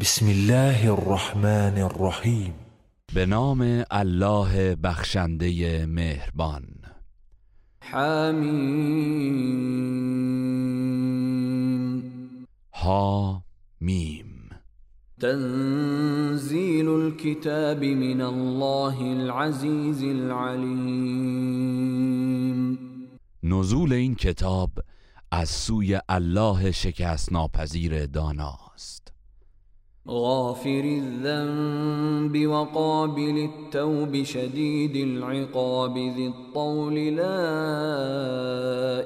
بسم الله الرحمن الرحیم به نام الله بخشنده مهربان. حمیم. ها میم تنزیل الكتاب من الله العزیز العلیم. نزول این کتاب از سوی الله شکست ناپذیر داناست غافر الذنب وقابل التوب شدید العقاب ذي الطول لا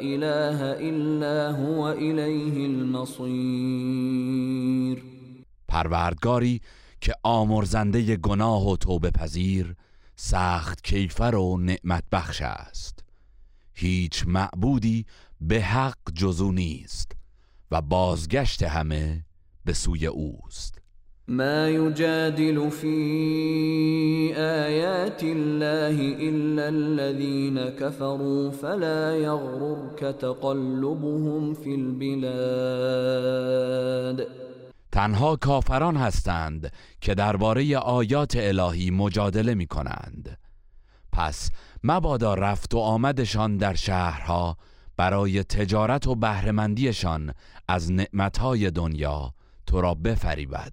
اله الا هو الیه المصیر پروردگاری که آمرزنده گناه و توبه پذیر سخت کیفر و نعمت بخش است. هیچ معبودی به حق جزو نیست و بازگشت همه به سوی اوست. ما يجادل في آيات الله إلا الذين كفروا فلا يغررك تقلبهم في البلاد. تنها کافران هستند که درباره آیات الهی مجادله می کنند پس مبادا رفت و آمدشان در شهرها برای تجارت و بهرهمندیشان از نعمتهای دنیا تو را بفریبد.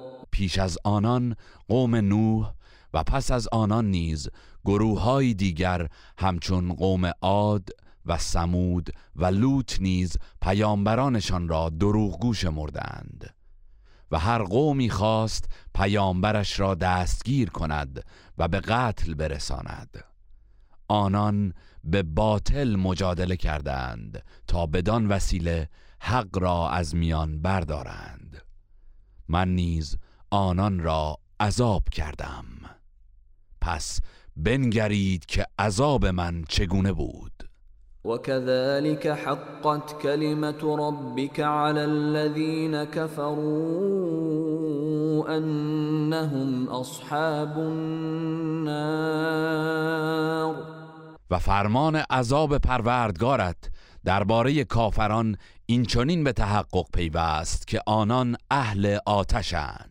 پیش از آنان قوم نوح و پس از آنان نیز گروههای دیگر همچون قوم عاد و سمود و لوط نیز پیامبرانشان را دروغگو شمردند و هر قومی خواست پیامبرش را دستگیر کند و به قتل برساند. آنان به باطل مجادله کردند تا بدان وسیله حق را از میان بردارند. من نیز آنان را عذاب کردم. پس بنگرید که عذاب من چگونه بود. وكذلك حقت كلمة ربك على الذين كفروا أنهم أصحاب النار. و فرمان عذاب پروردگارت درباره کافران این چنین به تحقق پیوست که آنان اهل آتشند.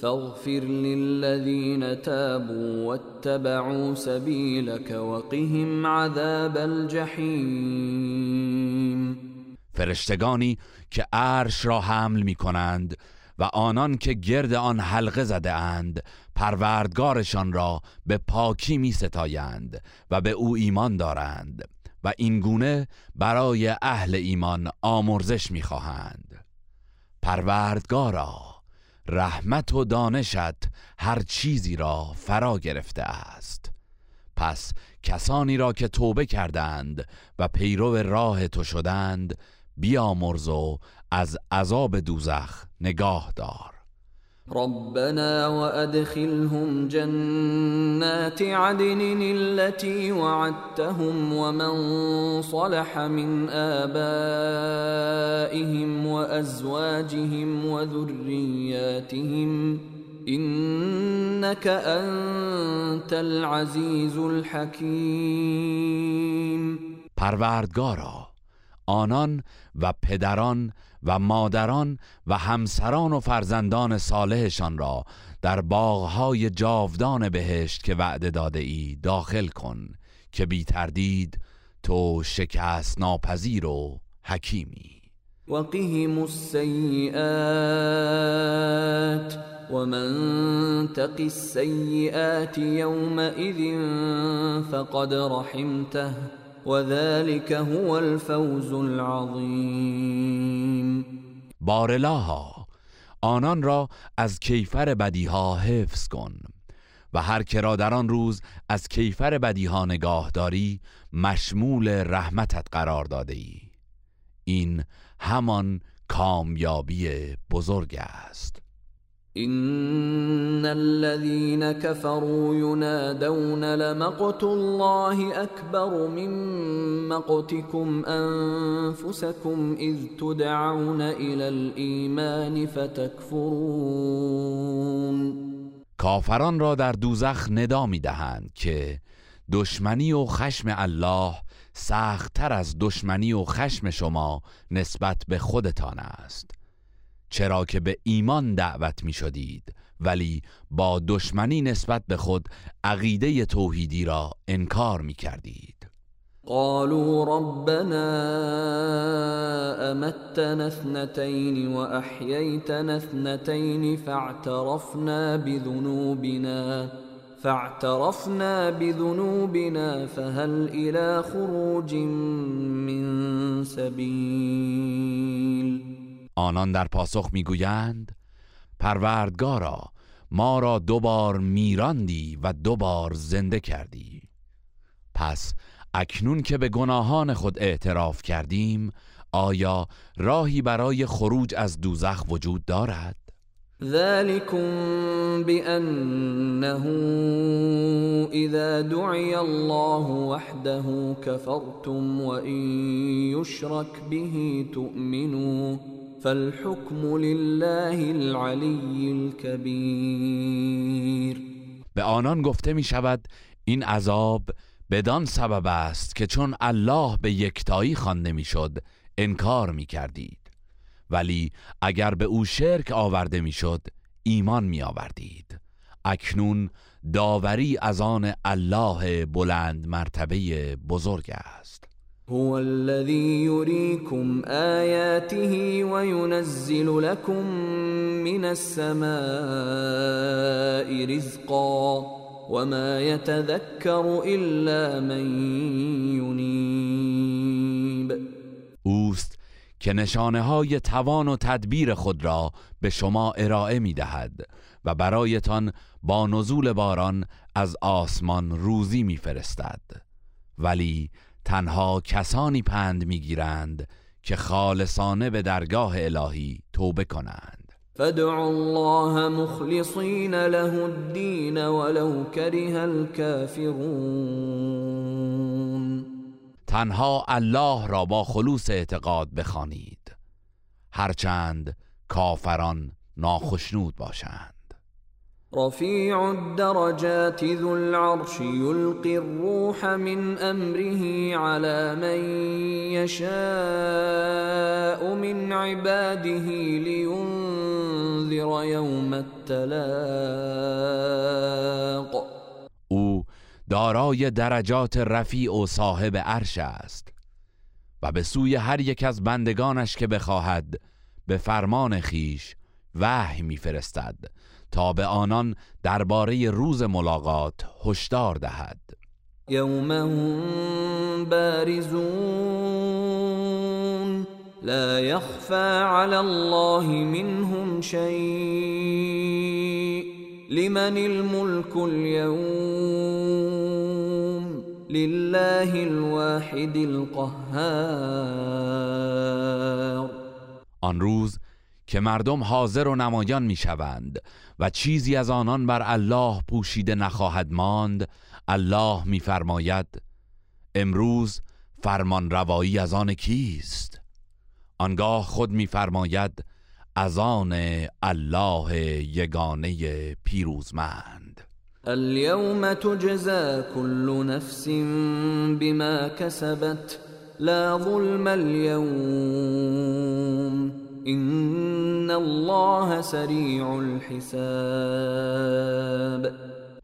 فاغفر للذين تابوا واتبعوا سبيلك وقهم عذاب الجحیم فرشتگانی که عرش را حمل می کنند و آنان که گرد آن حلقه زده اند پروردگارشان را به پاکی می ستایند و به او ایمان دارند و این گونه برای اهل ایمان آمرزش می خواهند پروردگارا رحمت و دانشت هر چیزی را فرا گرفته است. پس کسانی را که توبه کردند و پیرو راه تو شدند بیامرز و از عذاب دوزخ نگاه دار. ربنا وأدخلهم جنات عدن التي وعدتهم ومن صلح من آبائهم وأزواجهم وذرياتهم إنك أنت العزيز الحكيم. پروردگارا آنان و پدران و مادران و همسران و فرزندان صالحشان را در باغهای جاودان بهشت که وعده داده ای داخل کن که بی تردید تو شکست ناپذیر و حکیمی. وقهم السيئات ومن تق السيئات يومئذ فقد رحمته. وذلك هو الفوز العظیم. بارلاها آنان را از کیفر بدیها حفظ کن و هر که را در آن روز از کیفر بدیها نگاه داری مشمول رحمتت قرار داده ای. این همان کامیابی بزرگ است. ان الذين كفروا ينادون لمقت الله اكبر من مقتكم انفسكم اذ تدعون الى الايمان فتكفرون. کافران را در دوزخ ندا می دهند که دشمنی و خشم الله سختتر از دشمنی و خشم شما نسبت به خودتان است. چرا که به ایمان دعوت می شدید ولی با دشمنی نسبت به خود عقیده توحیدی را انکار می کردید قالوا ربنا امتنا اثنتين واحييتنا اثنتين فاعترفنا بذنوبنا فاعترفنا بذنوبنا فهل الى خروج من سبيل؟ آنان در پاسخ می‌گویند پروردگارا ما را دوبار میراندی و دوبار زنده کردی پس اکنون که به گناهان خود اعتراف کردیم آیا راهی برای خروج از دوزخ وجود دارد؟ ذلكم بأنه إذا دعي الله وحده كفرتم وإن يشرك به تؤمنوا فالحكم لله العلي الكبير. به آنان گفته می شود این عذاب بدان سبب است که چون الله به یکتایی خوانده می‌شد انکار می کردید ولی اگر به او شرک آورده می‌شد ایمان می آوردید اکنون داوری از آن الله بلند مرتبه بزرگ است. هو الذي يريكم آياته وينزل لكم من السماء رزقا وما يتذكر إلا من ينيب اوست که نشانه های توان و تدبیر خود را به شما ارائه می دهد و برایتان با نزول باران از آسمان روزی می فرستد. ولی تنها کسانی پند می‌گیرند که خالصانه به درگاه الهی توبه کنند. فادعوا الله مخلصین له الدین ولو کره الكافرون تنها الله را با خلوص اعتقاد بخوانید. هرچند کافران ناخشنود باشند. رفيع الدرجات ذو العرش يلقي الروح من امره على من يشاء من عباده لينذر يوم التلاق. او دارای درجات رفیع و صاحب عرش است و به سوی هر یک از بندگانش که بخواهد به فرمان خیش وحی میفرستد. تا به آنان درباره روز ملاقات هشدار دهد. یوم بارزون لا يخفى على الله منهم شيء لمن الملك اليوم؟ لله الواحد القهار. آن روز که مردم حاضر و نمایان می‌شوند و چیزی از آنان بر الله پوشیده نخواهد ماند الله میفرماید امروز فرمان روایی از آن کیست؟ آنگاه خود میفرماید از آن الله یگانه پیروزمند. اليوم تجزى كل نفس بما كسبت لا ظلم اليوم. این الله سریع الحساب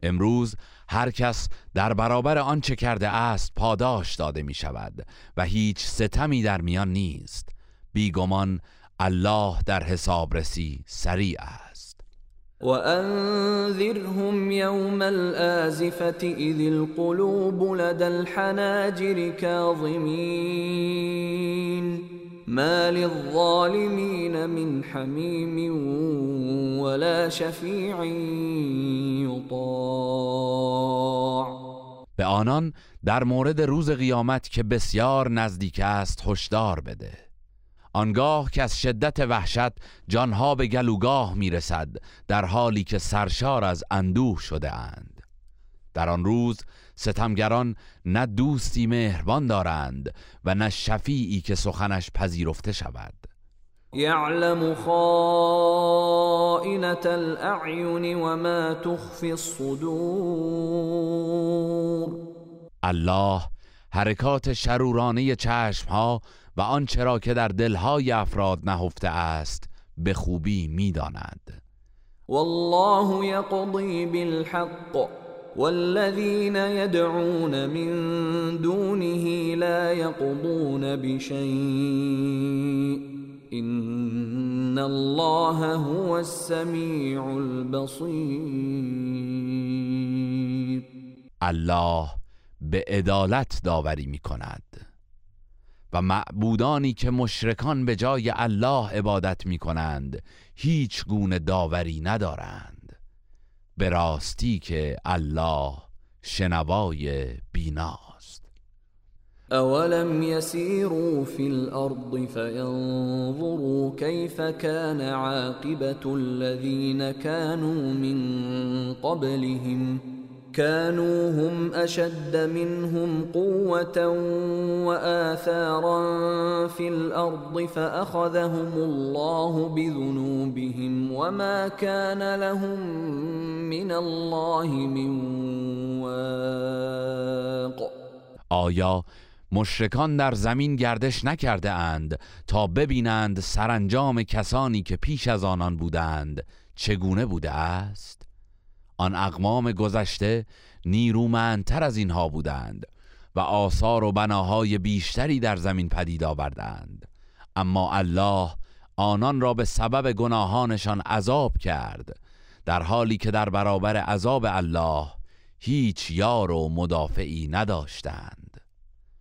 امروز هر کس در برابر آنچه کرده است پاداش داده می شود و هیچ ستمی در میان نیست. بیگمان الله در حسابرسی سریع است. وأنذرهم يوم الآزفة إذ القلوب لدى الحناجر كاظمين ما للظالمين من حميم ولا شفيع يطاع به آنان در مورد روز قیامت که بسیار نزدیک است هشدار بده. آنگاه که از شدت وحشت جانها به گلوگاه می‌رسد در حالی که سرشار از اندوه شده اند. در آن روز ستمگران نه دوستی مهربان دارند و نه شفیعی که سخنش پذیرفته شود. یعلم خائنة الاعین و ما تخفی الصدور. الله حرکات شرورانه چشمها و آنچه را که در دلهای افراد نهفته است به خوبی می‌داند. والله یقضی بالحق والذین يدعون من دونه لا يقضون بشيء ان الله هو السمیع البصیر. الله به عدالت داوری می کند و معبودانی که مشرکان به جای الله عبادت می کنند هیچ گونه داوری ندارند به راستی که الله شنوای بیناست. اولم يسيروا في الارض فينظروا كيف كان عاقبه الذين كانوا من قبلهم كانوا هم اشد منهم قوه واثارا في الارض فاخذهم الله بذنوبهم وما كان لهم من الله من واق. آیا مشرکان در زمین گردش نکرده اند تا ببینند سرانجام کسانی که پیش از آنان بودند چگونه بوده است؟ آن اقوام گذشته نیرومندتر از اینها بودند و آثار و بناهای بیشتری در زمین پدید آوردند. اما الله آنان را به سبب گناهانشان عذاب کرد در حالی که در برابر عذاب الله هیچ یار و مدافعی نداشتند.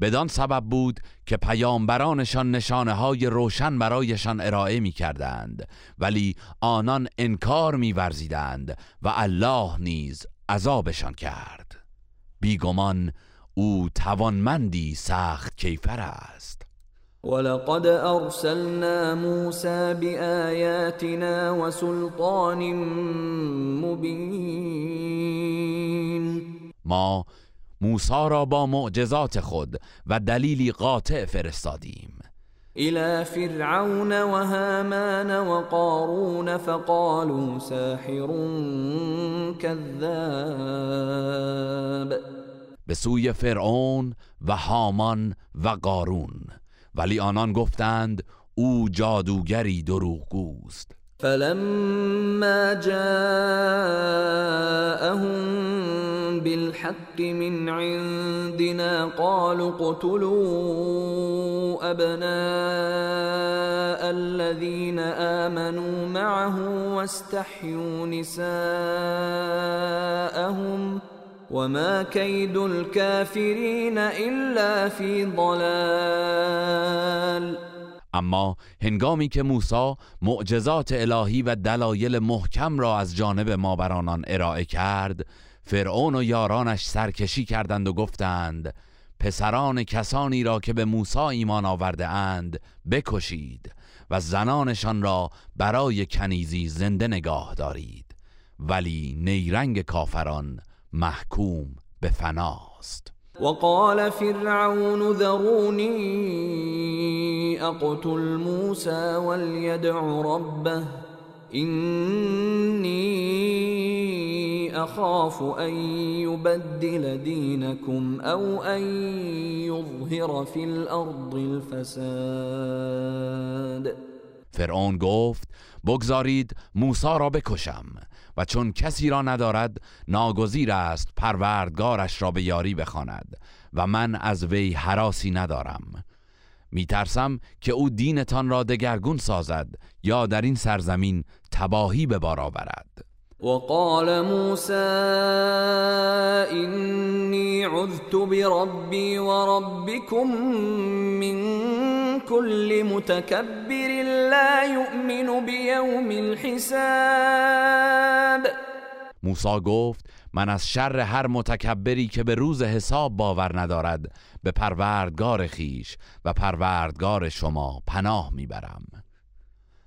بدان سبب بود که پیامبرانشان نشانه های روشن برایشان ارائه می کردند ولی آنان انکار می ورزیدند و الله نیز عذابشان کرد. بیگمان او توانمندی سخت کیفر است. ولقد ارسلنا موسى بآياتنا وسلطان مبين. ما موسی را با معجزات خود و دلیلی قاطع فرستادیم. الى فرعون وهامان وقارون فقالوا ساحر كذاب. به سوی فرعون و هامان و قارون. ولی آنان گفتند او جادوگری دروغگوست. فلما جاءهم بالحق من عندنا قالوا اقتلوا ابناء الذين امنوا معه واستحيوا نساءهم وما كيد الكافرين الا في ضلال. اما هنگامی که موسی معجزات الهی و دلایل محکم را از جانب ما بر آنان ارائه کرد فرعون و یارانش سرکشی کردند و گفتند پسران کسانی را که به موسی ایمان آورده اند بکشید و زنانشان را برای کنیزی زنده نگاه دارید. ولی نیرنگ کافران محکوم به فناست. وقال فرعون ذروني اقتل موسى وليدع ربه. اینی اخاف ان یبدل دینکم او ان یظهر فی الارض الفساد. فرعون گفت بگذارید موسی را بکشم و چون کسی را ندارد ناگزیر است پروردگارش را به یاری بخواند و من از وی حراسی ندارم. میترسم که او دینتان را دگرگون سازد یا در این سرزمین تباهی به بار آورد. وقال موسى إني عذت بربي وربكم من كل متكبر لا يؤمن بيوم الحساب. موسی گفت من از شر هر متکبری که به روز حساب باور ندارد به پروردگار خیش و پروردگار شما پناه می‌برم.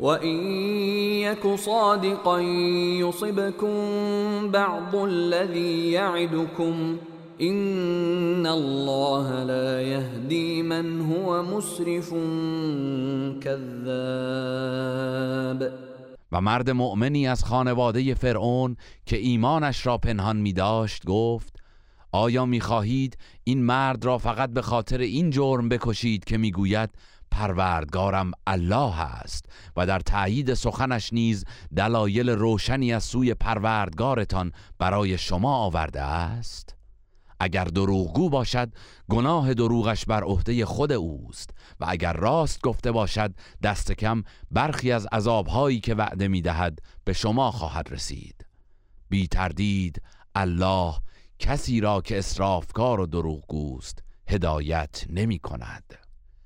وَإِن يَكُ صَادِقًا يُصِبْكُم بَعْضُ الَّذِي يَعِدُكُمْ إِنَّ اللَّهَ لَا يَهْدِي مَنْ هُوَ مُسْرِفٌ كَذَّابٌ. و مرد مؤمنی از خانواده فرعون که ایمانش را پنهان می داشت گفت آیا می خواهید این مرد را فقط به خاطر این جرم بکشید که می گوید پروردگارم الله است و در تایید سخنش نیز دلایل روشنی از سوی پروردگارتان برای شما آورده است. اگر دروغگو باشد گناه دروغش بر عهده خود اوست و اگر راست گفته باشد دست کم برخی از عذابهایی که وعده می‌دهد به شما خواهد رسید. بی تردید الله کسی را که اسرافکار و دروغگوست هدایت نمی کند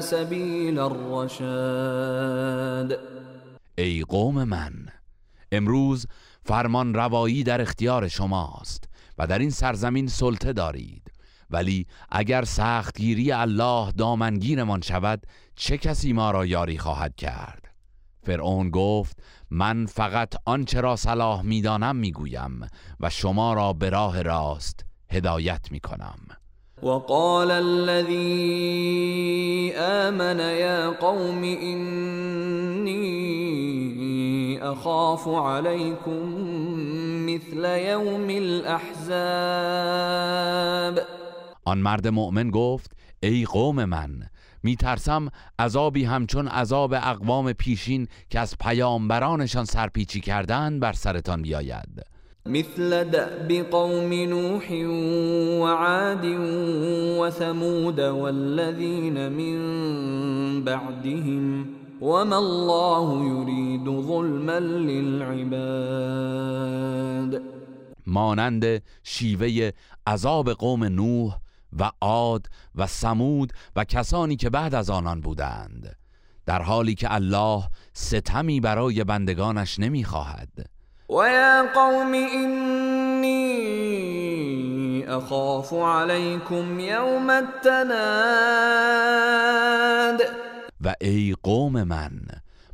سبيل الرشاد. ای قوم من امروز فرمان روایی در اختیار شماست و در این سرزمین سلطه دارید. ولی اگر سختگیری الله دامنگیرمان شود چه کسی ما را یاری خواهد کرد؟ فرعون گفت من فقط آنچه را صلاح می‌دانم می‌گویم و شما را به راه راست هدایت می‌کنم. وقال الذي آمن يا قوم إني أخاف عليكم مثل يوم الأحزاب. آن مرد مؤمن گفت ای قوم من میترسم عذابی همچون عذاب اقوام پیشین که از پیامبرانشان سرپیچی کردند بر سرتان بیاید. مثل دأب قوم نوح وعاد وثمود والذين من بعدهم وما الله يريد ظلما للعباد. مانند شیوه عذاب قوم نوح و عاد و سمود و کسانی که بعد از آنان بودند در حالی که الله ستمی برای بندگانش نمی‌خواهد. ويا قوم إني أخاف عليكم يوم التناد و ای قوم من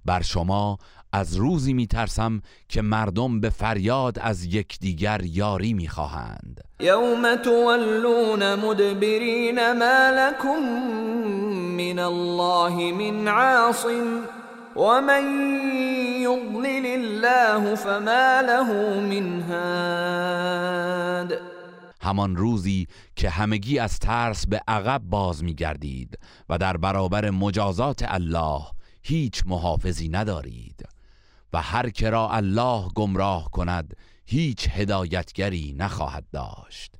بر شما از روزی میترسم که مردم به فریاد از یکدیگر یاری می‌خواهند. یوم تولون مدبرین ما لكم من الله من عاصم. ومن يضلل الله فما له من هاد همان روزی که همگی از ترس به عقب باز میگردید و در برابر مجازات الله هیچ محافظی ندارید و هر که را الله گمراه کند هیچ هدایتگری نخواهد داشت.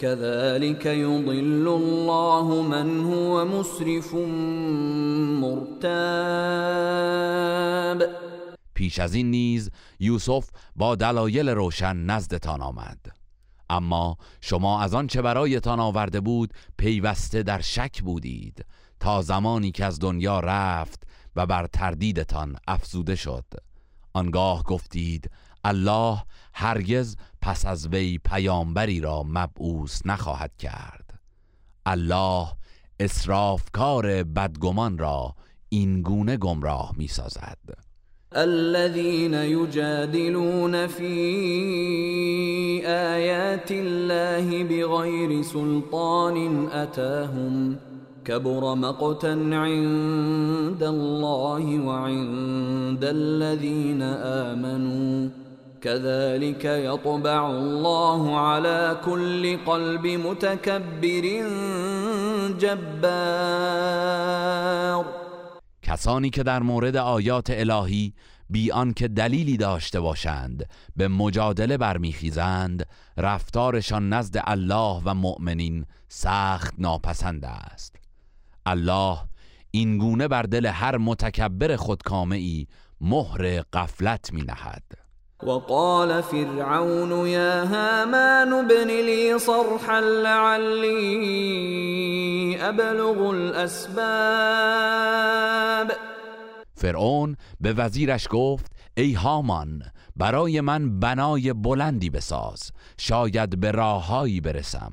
كذلك يضل الله من هو مسرف مرتاب. پیش از این نیز یوسف با دلایل روشن نزدتان آمد. اما شما از آن چه برایتان آورده بود پیوسته در شک بودید تا زمانی که از دنیا رفت و بر تردیدتان افزوده شد. آنگاه گفتید الله هرگز پس از وی پیامبری را مبعوث نخواهد کرد. الله اسرافکار بدگمان را این گونه گمراه می سازد الذين يجادلون في آيات الله بغير سلطان أتاهم كبر مقتا عند الله وعند الذين آمنوا. كذلك يطبع الله على كل قلب متكبر جبار. کسانی که در مورد آیات الهی بی آنکه دلیلی داشته باشند به مجادله برمیخیزند رفتارشان نزد الله و مؤمنین سخت ناپسند است. الله این گونه بر دل هر متکبر خودکامه مهر قفلت می نهد وقال فرعون يا هامان ابن لي صرحا لعلي ابلغ الاسباب فرعون به وزیرش گفت ای هامان برای من بنای بلندی بساز شاید به راههایی برسم.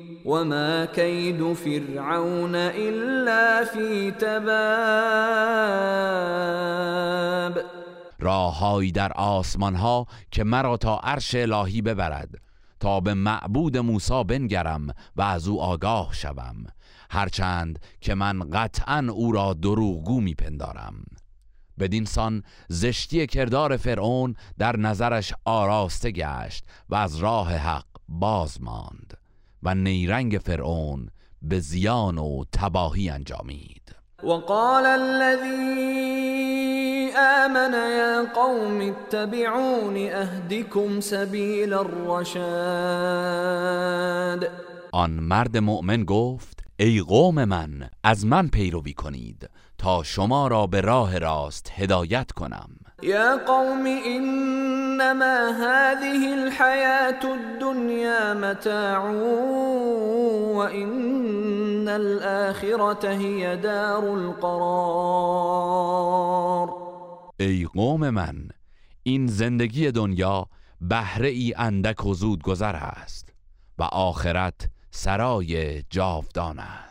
وما كید فرعون الا فی تباب راههایی در آسمان ها که مرا تا عرش الهی ببرد. تا به معبود موسی بنگرم و از او آگاه شوم. هرچند که من قطعا او را دروغگو میپندارم. بدین سان زشتی کردار فرعون در نظرش آراسته گشت و از راه حق باز ماند. و نیرنگ فرعون به زیان و تباهی انجامید. وقال الذي آمن يا قوم اتبعوني اهدكم سبيل الرشاد. آن مرد مؤمن گفت ای قوم من از من پیروی کنید. تا شما را به راه راست هدایت کنم. یا قوم انما هذه الحياة الدنيا متاع وان الاخرة هي دار القرار. ای قوم من این زندگی دنیا بهره ای اندک و زود گذر است و آخرت سرای جاودان است.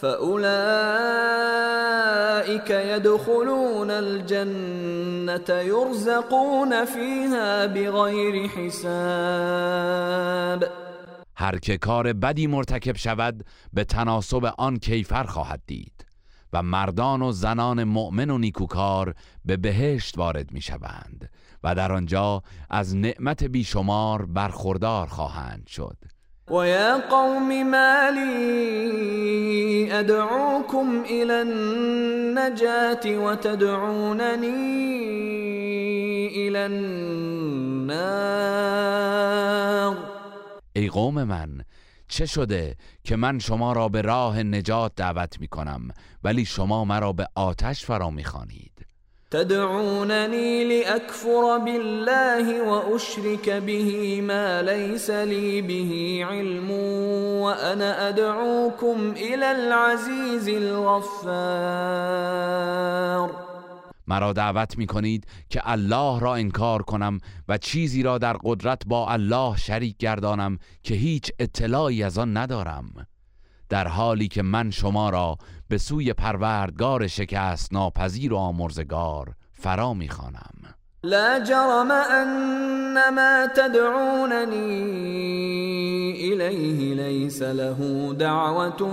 فأولئك يدخلون الجنة يرزقون فيها بغير حساب. هر که کار بدی مرتکب شود به تناسب آن کیفر خواهد دید و مردان و زنان مؤمن و نیکوکار به بهشت وارد می شوند و در آنجا از نعمت بیشمار برخوردار خواهند شد. ويا قوم ما لي أدعوكم إلى النجاة وتدعونني إلى النار. ای قوم من چه شده که من شما را به راه نجات دعوت می کنم ولی شما مرا به آتش فرا می خانید تدعونني لأكفر بالله وأشرك به ما ليس لي به علم وأنا أدعوكم إلى العزيز الغفار. مرا دعوت می کنید که الله را انکار کنم و چیزی را در قدرت با الله شریک گردانم که هیچ اطلاعی از آن ندارم. در حالی که من شما را به سوی پروردگار شکست ناپذیر و آمرزگار فرا می‌خوانم لا جرم ان ما تدعونني اليه ليس له دعوة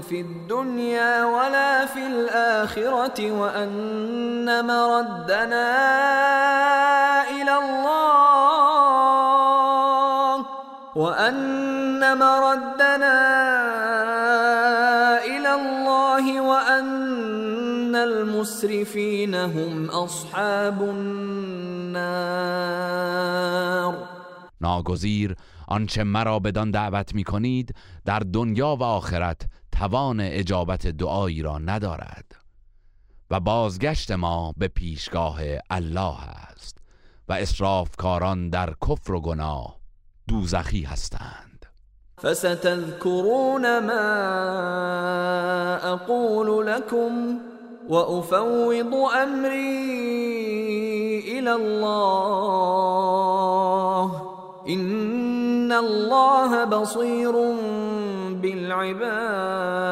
في الدنيا ولا في الآخرة وأن مردنا إلى الله وأن مردنا هم أصحاب النار. ناگزیر آنچه مرا بدان دعوت می کنید در دنیا و آخرت توان اجابت دعایی را ندارد. و بازگشت ما به پیشگاه الله است و اسرافکاران در کفر و گناه دوزخی هستند. فستذكرون ما اقول لكم وافوض امري الى الله. ان الله بصير بالعباد.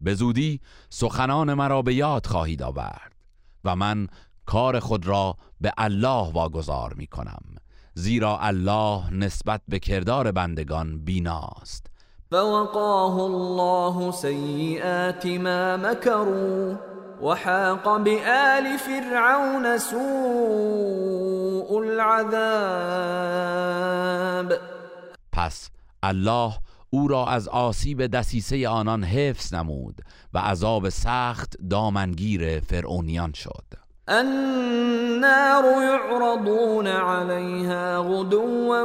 به سخنان مرا به یاد خواهید آورد و من کار خود را به الله واگذار می کنم زیرا الله نسبت به کردار بندگان بیناست. فوقاه الله سیئات ما مكروا وحاق بآل فرعون سوء العذاب. پس الله او را از آسیب دسیسه آنان حفظ نمود و عذاب سخت دامنگیر فرعونیان شد. النار يعرضون عليها غدوا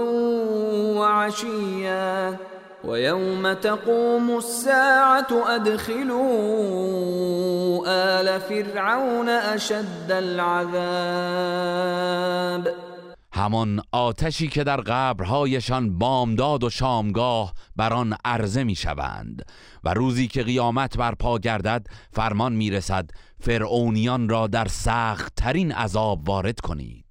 وعشيا. ويوم تقوم الساعة أدخلوا آل فرعون أشد العذاب. همان آتشی که در قبرهایشان بامداد و شامگاه بر آن عرضه می شوند و روزی که قیامت برپا گردد فرمان می رسد فرعونیان را در سخت ترین عذاب وارد کنید.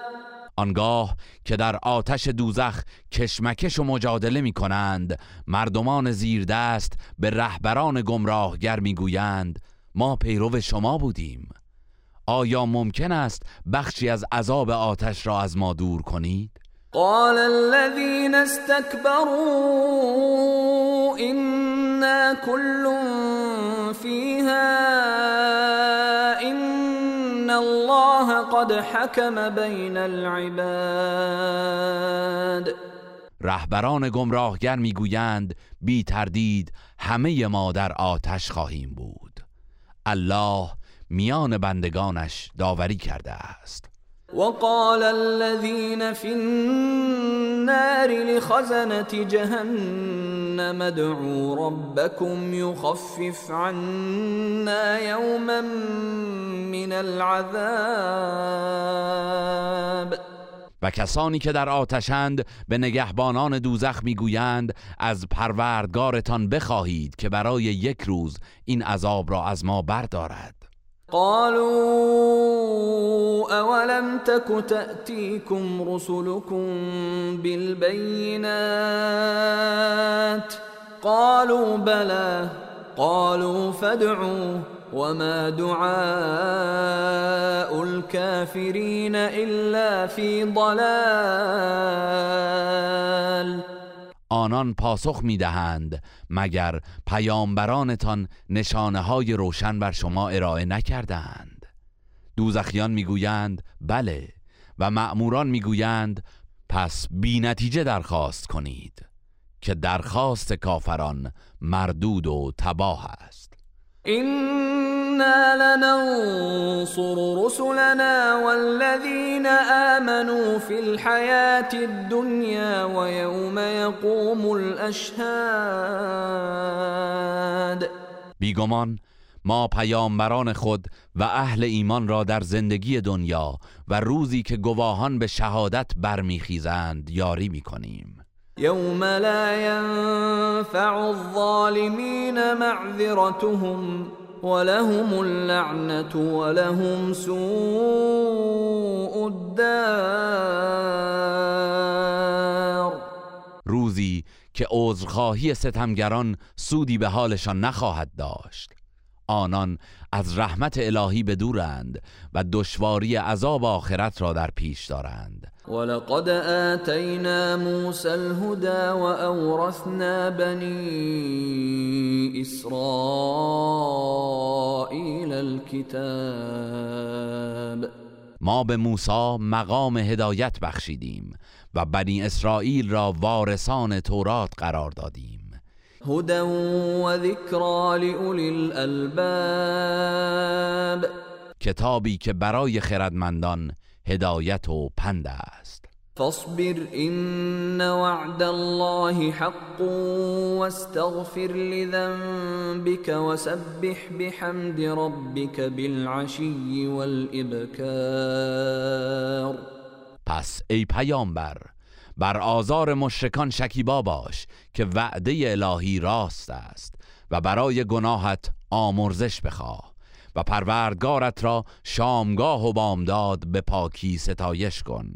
آنگاه که در آتش دوزخ کشمکش و مجادله می کنند مردمان زیردست به رهبران گمراهگر می گویند ما پیرو شما بودیم آیا ممکن است بخشی از عذاب آتش را از ما دور کنید؟ قال الذين استكبروا إنا كل فيها قد حكم بين العباد. رهبران گمراهگر می‌گویند بی تردید همه ما در آتش خواهیم بود. الله میان بندگانش داوری کرده است. وقال الذين في النار لخزنة جهنم ادعوا ربكم يخفف عنا يوما من العذاب. و کسانی که در آتشند به نگهبانان دوزخ می‌گویند از پروردگارتان بخواهید که برای یک روز این عذاب را از ما بردارد. قالوا أولم تك تأتيكم رسلكم بالبينات؟ قالوا بلى. قالوا فادعوا. وما دعاء الكافرين إلا في ضلال. آنان پاسخ می‌دهند مگر پیامبرانتان نشانه های روشن بر شما ارائه نکردند دوزخیان می‌گویند بله. و مأموران می‌گویند پس بی نتیجه درخواست کنید که درخواست کافران مردود و تباه است. إنا لننصر رسلنا والذين آمنوا في الحياة الدنيا ويوم يقوم الأشهاد بیگمان ما پیامبران خود و اهل ایمان را در زندگی دنیا و روزی که گواهان به شهادت برمیخیزند یاری می‌کنیم. يوم لا ينفع الظالمين معذرتهم ولهم اللعنة ولهم سوء الدار روزی که عذرخواهی ستمگران سودی به حالشان نخواهد داشت. آنان از رحمت الهی بدورند و دشواری عذاب آخرت را در پیش دارند. ولقد آتينا موسى الهدى وأورثنا بني إسرائيل الكتاب ما به موسی مقام هدایت بخشیدیم و بنی اسرائیل را وارثان تورات قرار دادیم. هدى وذكرى لأولي الألباب. کتابی که برای خردمندان هدایت و پند است. فاصبر إن وعد الله حق واستغفر لذنبك وسبح بحمد ربك بالعشي والإبكار. پس ای پیامبر بر آزار مشرکان شکیبا باش که وعده الهی راست است و برای گناهت آمرزش بخواه و پروردگارت را شامگاه و بامداد به پاکی ستایش کن.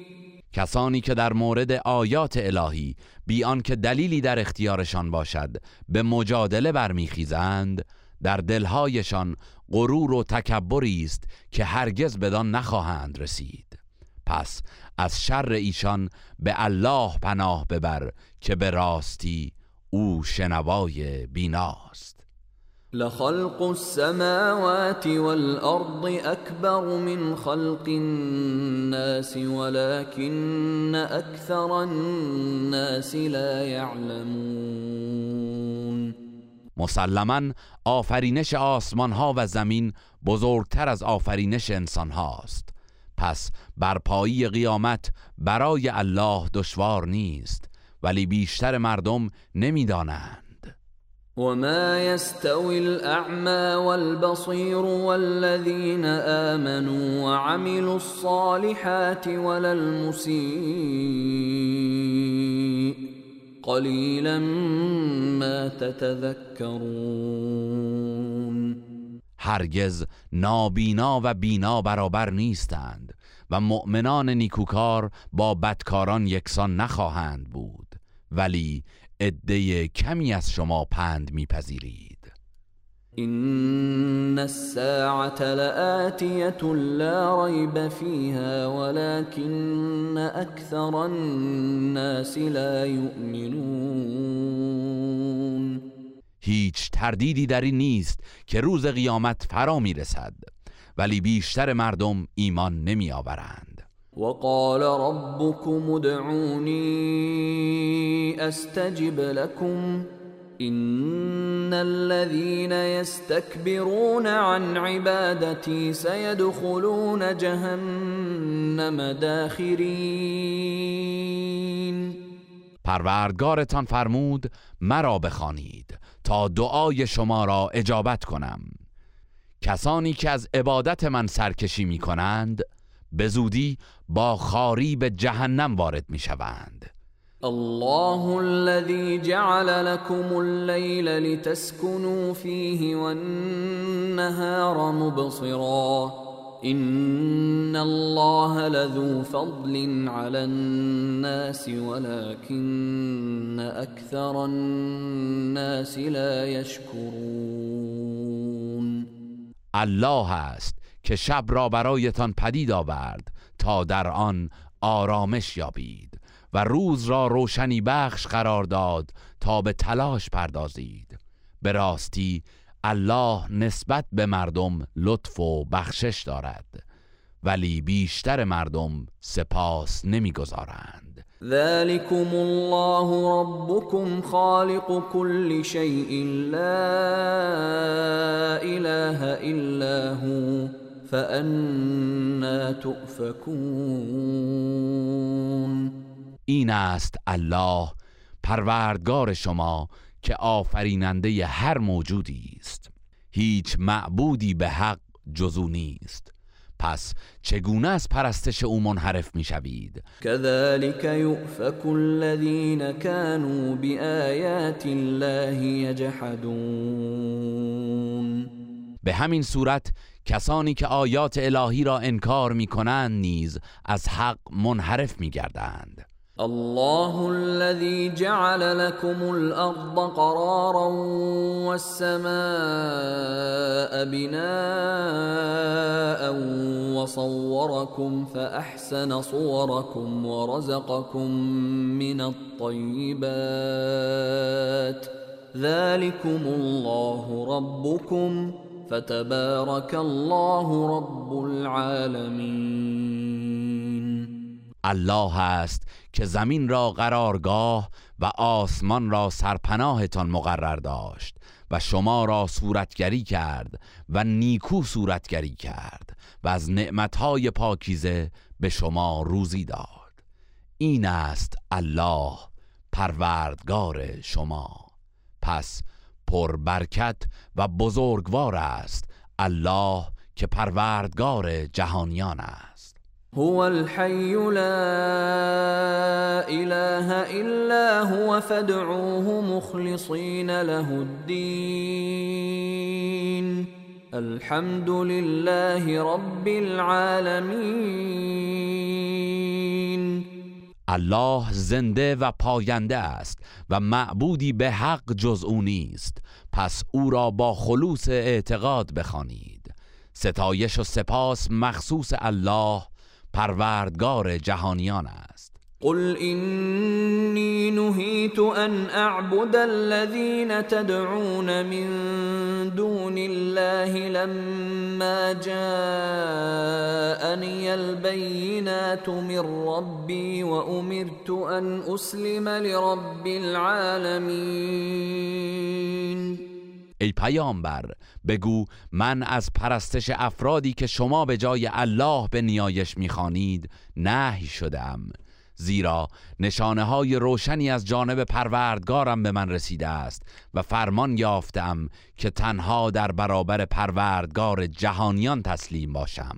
کسانی که در مورد آیات الهی بیان که دلیلی در اختیارشان باشد به مجادله برمیخیزند در دلهایشان غرور و تکبری است که هرگز بدان نخواهند رسید. پس از شر ایشان به الله پناه ببر که به راستی او شنوای بیناست. لخلق السماوات والأرض أكبر من خلق الناس ولكن أكثر الناس لا يعلمون. مسلما آفرینش آسمان ها و زمین بزرگتر از آفرینش انسان هاست پس برپایی قیامت برای الله دشوار نیست ولی بیشتر مردم نمی‌دانند. وما يستوي الأعمى والبصير والذين آمنوا وعملوا الصالحات ولا المسيء قليلا ما تتذكرون هرگز نابینا و بینا برابر نیستند و مؤمنان نیکوکار با بدکاران یکسان نخواهند بود. ولی عده کمی از شما پند میپذیرید. إن الساعة لآتية لا ريب فيها ولكن أكثر الناس لا يؤمنون. هیچ تردیدی در این نیست که روز قیامت فرا می‌رسد ولی بیشتر مردم ایمان نمی آورند وقال ربكم ادعوني استجب لكم ان الذين يستكبرون عن عبادتي سيدخلون جهنم داخرين. پروردگارتان فرمود مرا بخوانید تا دعای شما را اجابت کنم. کسانی که از عبادت من سرکشی می کنند به زودی با خاری به جهنم وارد می شوند الله الذي جعل لكم الليل لتسكنوا فيه والنهار مبصرا. ان الله لذو فضل على الناس ولكن اكثر الناس لا يشكرون. الله است. که شب را برایتان پدید آورد تا در آن آرامش یابید و روز را روشنی بخش قرار داد تا به تلاش پردازید. به راستی الله نسبت به مردم لطف و بخشش دارد ولی بیشتر مردم سپاس نمی‌گذارند. ذلكم الله ربكم خالق كل شيء لا اله الا هو. فأنا تؤفكون. این است الله پروردگار شما که آفریننده هر موجودی است. هیچ معبودی به حق جزو نیست. پس چگونه از پرستش او منحرف می‌شوید؟ كذلك يؤفك الذين كانوا بآيات الله يجحدون به همین صورت کسانی که آیات الهی را انکار می کنند نیز از حق منحرف می گردند الله الذي جعل لكم الأرض قرارا والسماء بناء وصوركم فأحسن صوركم ورزقكم من الطيبات. ذلكم الله ربكم. فتبارك الله رب العالمين. الله است که زمین را قرارگاه و آسمان را سرپناهتان مقرر داشت و شما را صورتگری کرد و نیکو صورتگری کرد و از نعمتهای پاکیزه به شما روزی داد. این است الله پروردگار شما. پس پربرکت و بزرگوار است. الله که پروردگار جهانیان است. هو الحي لا اله الا هو فادعوه مخلصين له الدين الحمد لله رب العالمين الله زنده و پاینده است و معبودی به حق جز او نیست. پس او را با خلوص اعتقاد بخوانید. ستایش و سپاس مخصوص الله پروردگار جهانیان است. قل إني نهيت أن أعبد الذين تدعون من دون الله لما جاءني البينات من ربي وأمرت أن أسلم لرب العالمين ای پیامبر بگو من از پرستش افرادی که شما به جای الله به نیایش می‌خوانید نهی شدم زیرا نشانه های روشنی از جانب پروردگارم به من رسیده است و فرمان یافتم که تنها در برابر پروردگار جهانیان تسلیم باشم.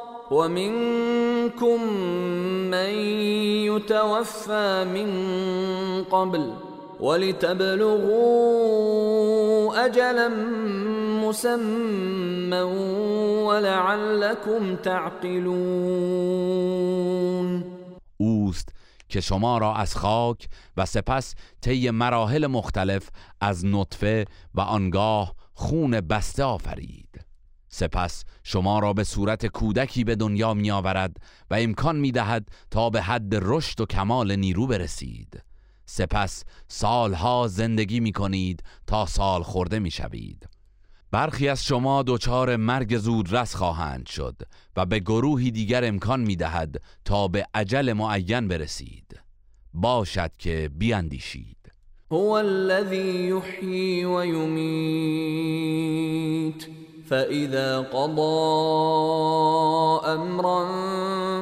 ومنكم من يتوفى من قبل ولتبلغوا اجلا مسمى ولعلكم تعقلون. اوست که شما را از خاک و سپس طی مراحل مختلف از نطفه و آنگاه خون بسته آفرید. سپس شما را به صورت کودکی به دنیا می آورد و امکان می دهد تا به حد رشد و کمال نیرو برسید. سپس سالها زندگی می کنید تا سال خورده می شوید برخی از شما دچار مرگ زودرس خواهند شد و به گروهی دیگر امکان می دهد تا به عجل معین برسید. باشد که بیاندیشید. هو الذي يحيي ويميت فإذا قضى أمرا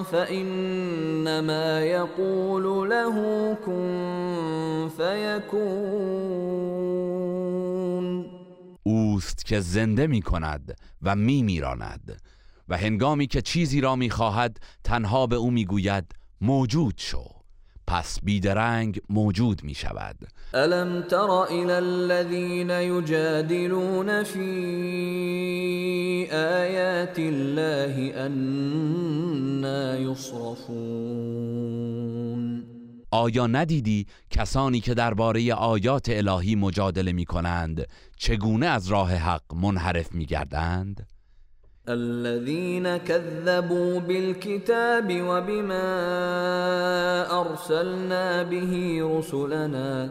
فإنما يقول له كن فيكون. اوست که زنده می کند و می میراند و هنگامی که چیزی را می خواهد تنها به او می گوید موجود شو. پس بیدرنگ موجود می شود الم تر الى الذين يجادلون في آيات الله أنا يصرفون آیا ندیدی کسانی که درباره آیات الهی مجادله می کنند چگونه از راه حق منحرف می گردند؟ الذين كذبوا بالكتاب وبما أرسلنا به رسلنا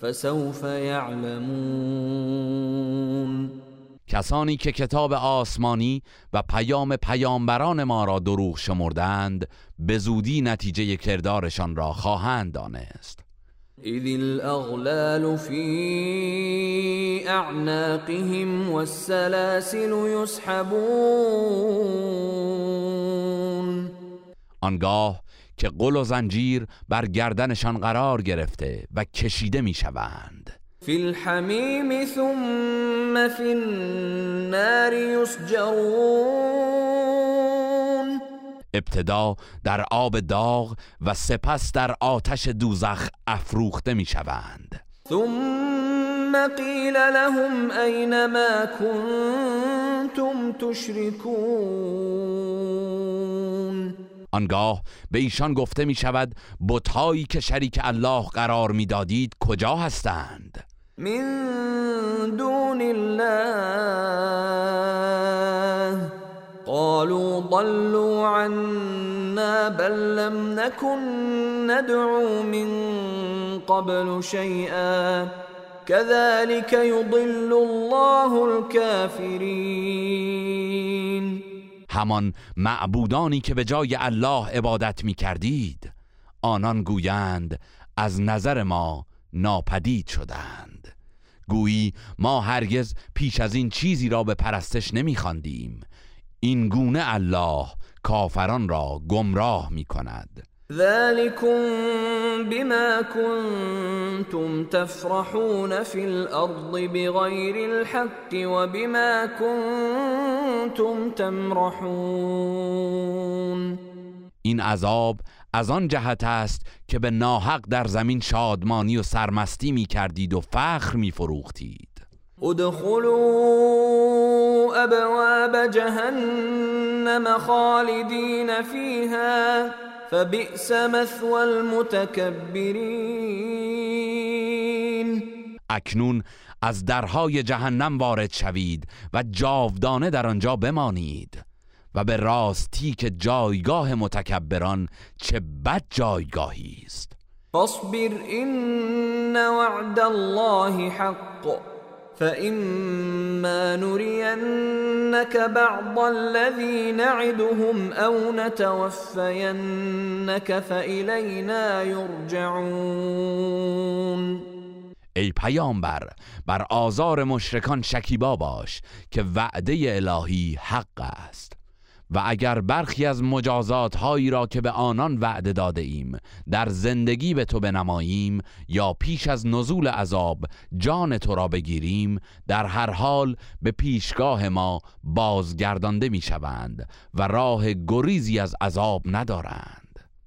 فسوف يعلمون. کسانی که کتاب آسمانی و پیام پیامبران ما را دروغ شمردند به زودی نتیجه کردارشان را خواهند دانست. إذ الأغلال في أعناقهم والسلاسل يسحبون. آنگاه که قل و زنجیر بر گردنشان قرار گرفته و کشیده می‌شوند. في الحميم ثم في النار يسجرون ابتدا در آب داغ و سپس در آتش دوزخ افروخته می‌شوند. ثم قيل لهم أين ما كنتم تشركون آنگاه به ایشان گفته می شود بتهایی که شریک الله قرار می‌دادید کجا هستند؟ من دون الله. قالوا ضلوا عنا بل لم نكن ندعو من قبل شيئا. كذلك يضل الله الكافرين. همان معبودانی که به جای الله عبادت می کردید آنان گویند از نظر ما ناپدید شدند. گویی ما هرگز پیش از این چیزی را به پرستش نمی خواندیم. این گونه الله کافران را گمراه می کند ذلكم بما كنتم تفرحون في الأرض بغير الحق وبما كنتم تمرحون. این عذاب از آن جهت است که به ناحق در زمین شادمانی و سرمستی می کردید و فخر می فروختید ادخلوا ابواب جهنم خالدين فيها فبئس مثوى المتكبرين اکنون از درهای جهنم وارد شوید و جاودانه در آنجا بمانید و به راستی که جایگاه متکبران چه بد جایگاهی است. فاصبر إن وعد الله حق. فإما نرينك بعض الذي نعدهم أو نتوفينك فإلينا يرجعون ای پیامبر بر آزار مشرکان شکیبا باش که وعده الهی حق است. و اگر برخی از مجازات هایی را که به آنان وعده داده ایم در زندگی به تو بنماییم یا پیش از نزول عذاب جان تو را بگیریم در هر حال به پیشگاه ما بازگردانده می شوند و راه گریزی از عذاب ندارند.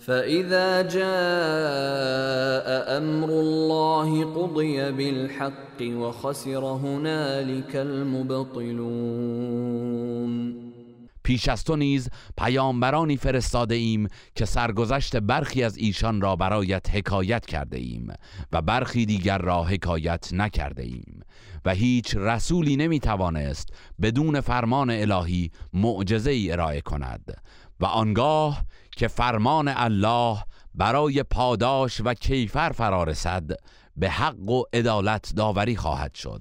فإذا جاء أمر الله قضي بالحق وخسر هنالك المبطلون. پیش از تو نیز پیامبرانی فرستاده ایم که سرگذشت برخی از ایشان را برایت حکایت کرده ایم و برخی دیگر را حکایت نکرده ایم و هیچ رسولی نمی توانست بدون فرمان الهی معجزه ای ارائه کند و آنگاه که فرمان الله برای پاداش و کیفر فرارسد به حق و عدالت داوری خواهد شد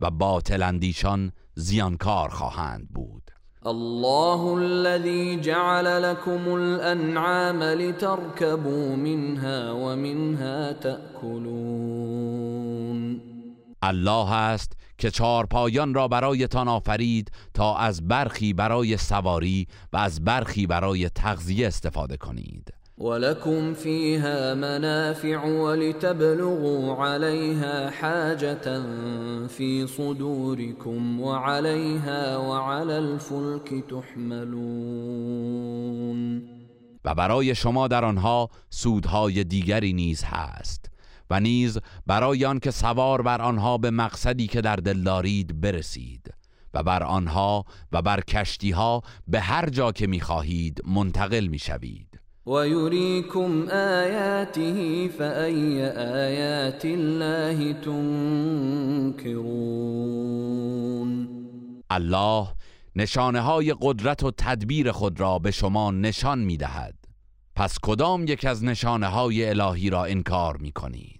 و باطل اندیشان زیانکار خواهند بود. الله الذي جعل لكم الأنعام لتركبوا منها ومنها تأكلون. الله است که چهار پایان را برایتان آفرید تا از برخی برای سواری و از برخی برای تغذیه استفاده کنید. ولكم فيها منافع ولتبلغوا عليها حاجة في صدوركم وعليها وعلى الفلك تحملون. و برای شما در آنها سودهای دیگری نیز هست. و نیز برای آن که سوار بر آنها به مقصدی که در دل دارید برسید و بر آنها و بر کشتی ها به هر جا که می‌خواهید منتقل می‌شوید. ويريكم آياته فأي آيات الله تنكرون الله نشانه های قدرت و تدبیر خود را به شما نشان می دهد پس کدام یک از نشانه های الهی را انکار می کنید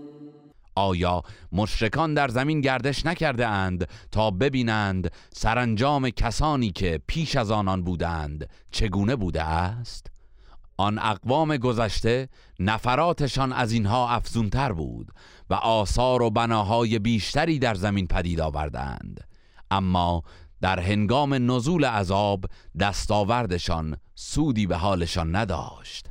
آیا مشرکان در زمین گردش نکرده اند تا ببینند سرانجام کسانی که پیش از آنان بودند چگونه بوده است؟ آن اقوام گذشته نفراتشان از اینها افزونتر بود و آثار و بناهای بیشتری در زمین پدید آوردند اما در هنگام نزول عذاب دستاوردشان سودی به حالشان نداشت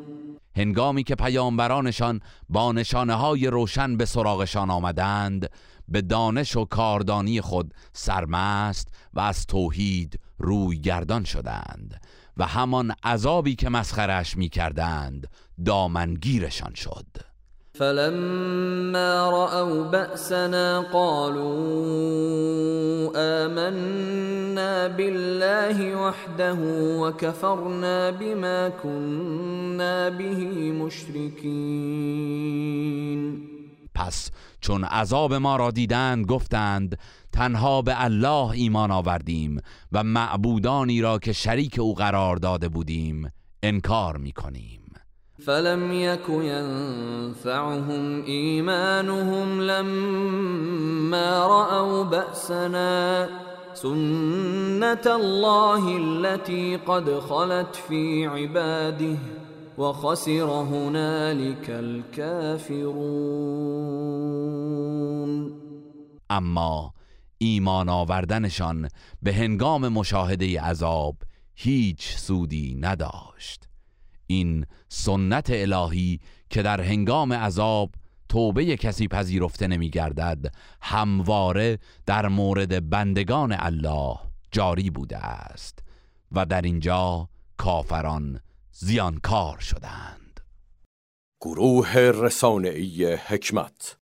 هنگامی که پیامبرانشان با نشانه های روشن به سراغشان آمدند به دانش و کاردانی خود سرمست و از توحید روی گردان شدند و همان عذابی که مسخرش می کردند دامنگیرشان شد. فلما رأوا بأسنا قالوا آمنا بالله وحده وكفرنا بما كنا به مشركين پس چون عذاب ما را دیدند گفتند تنها به الله ایمان آوردیم و معبودانی را که شریک او قرار داده بودیم انکار می کنیم فلم يك ينفعهم إيمانهم لما رأوا بأسنا سنة الله التي قد خلت في عباده وخسر هنالك الكافرون اما ایمان آوردنشان به هنگام مشاهده عذاب هیچ سودی نداشت. این سنت الهی که در هنگام عذاب توبه کسی پذیرفته نمی گردد همواره در مورد بندگان الله جاری بوده است و در اینجا کافران زیانکار شدند. گروه رسانه‌ای حکمت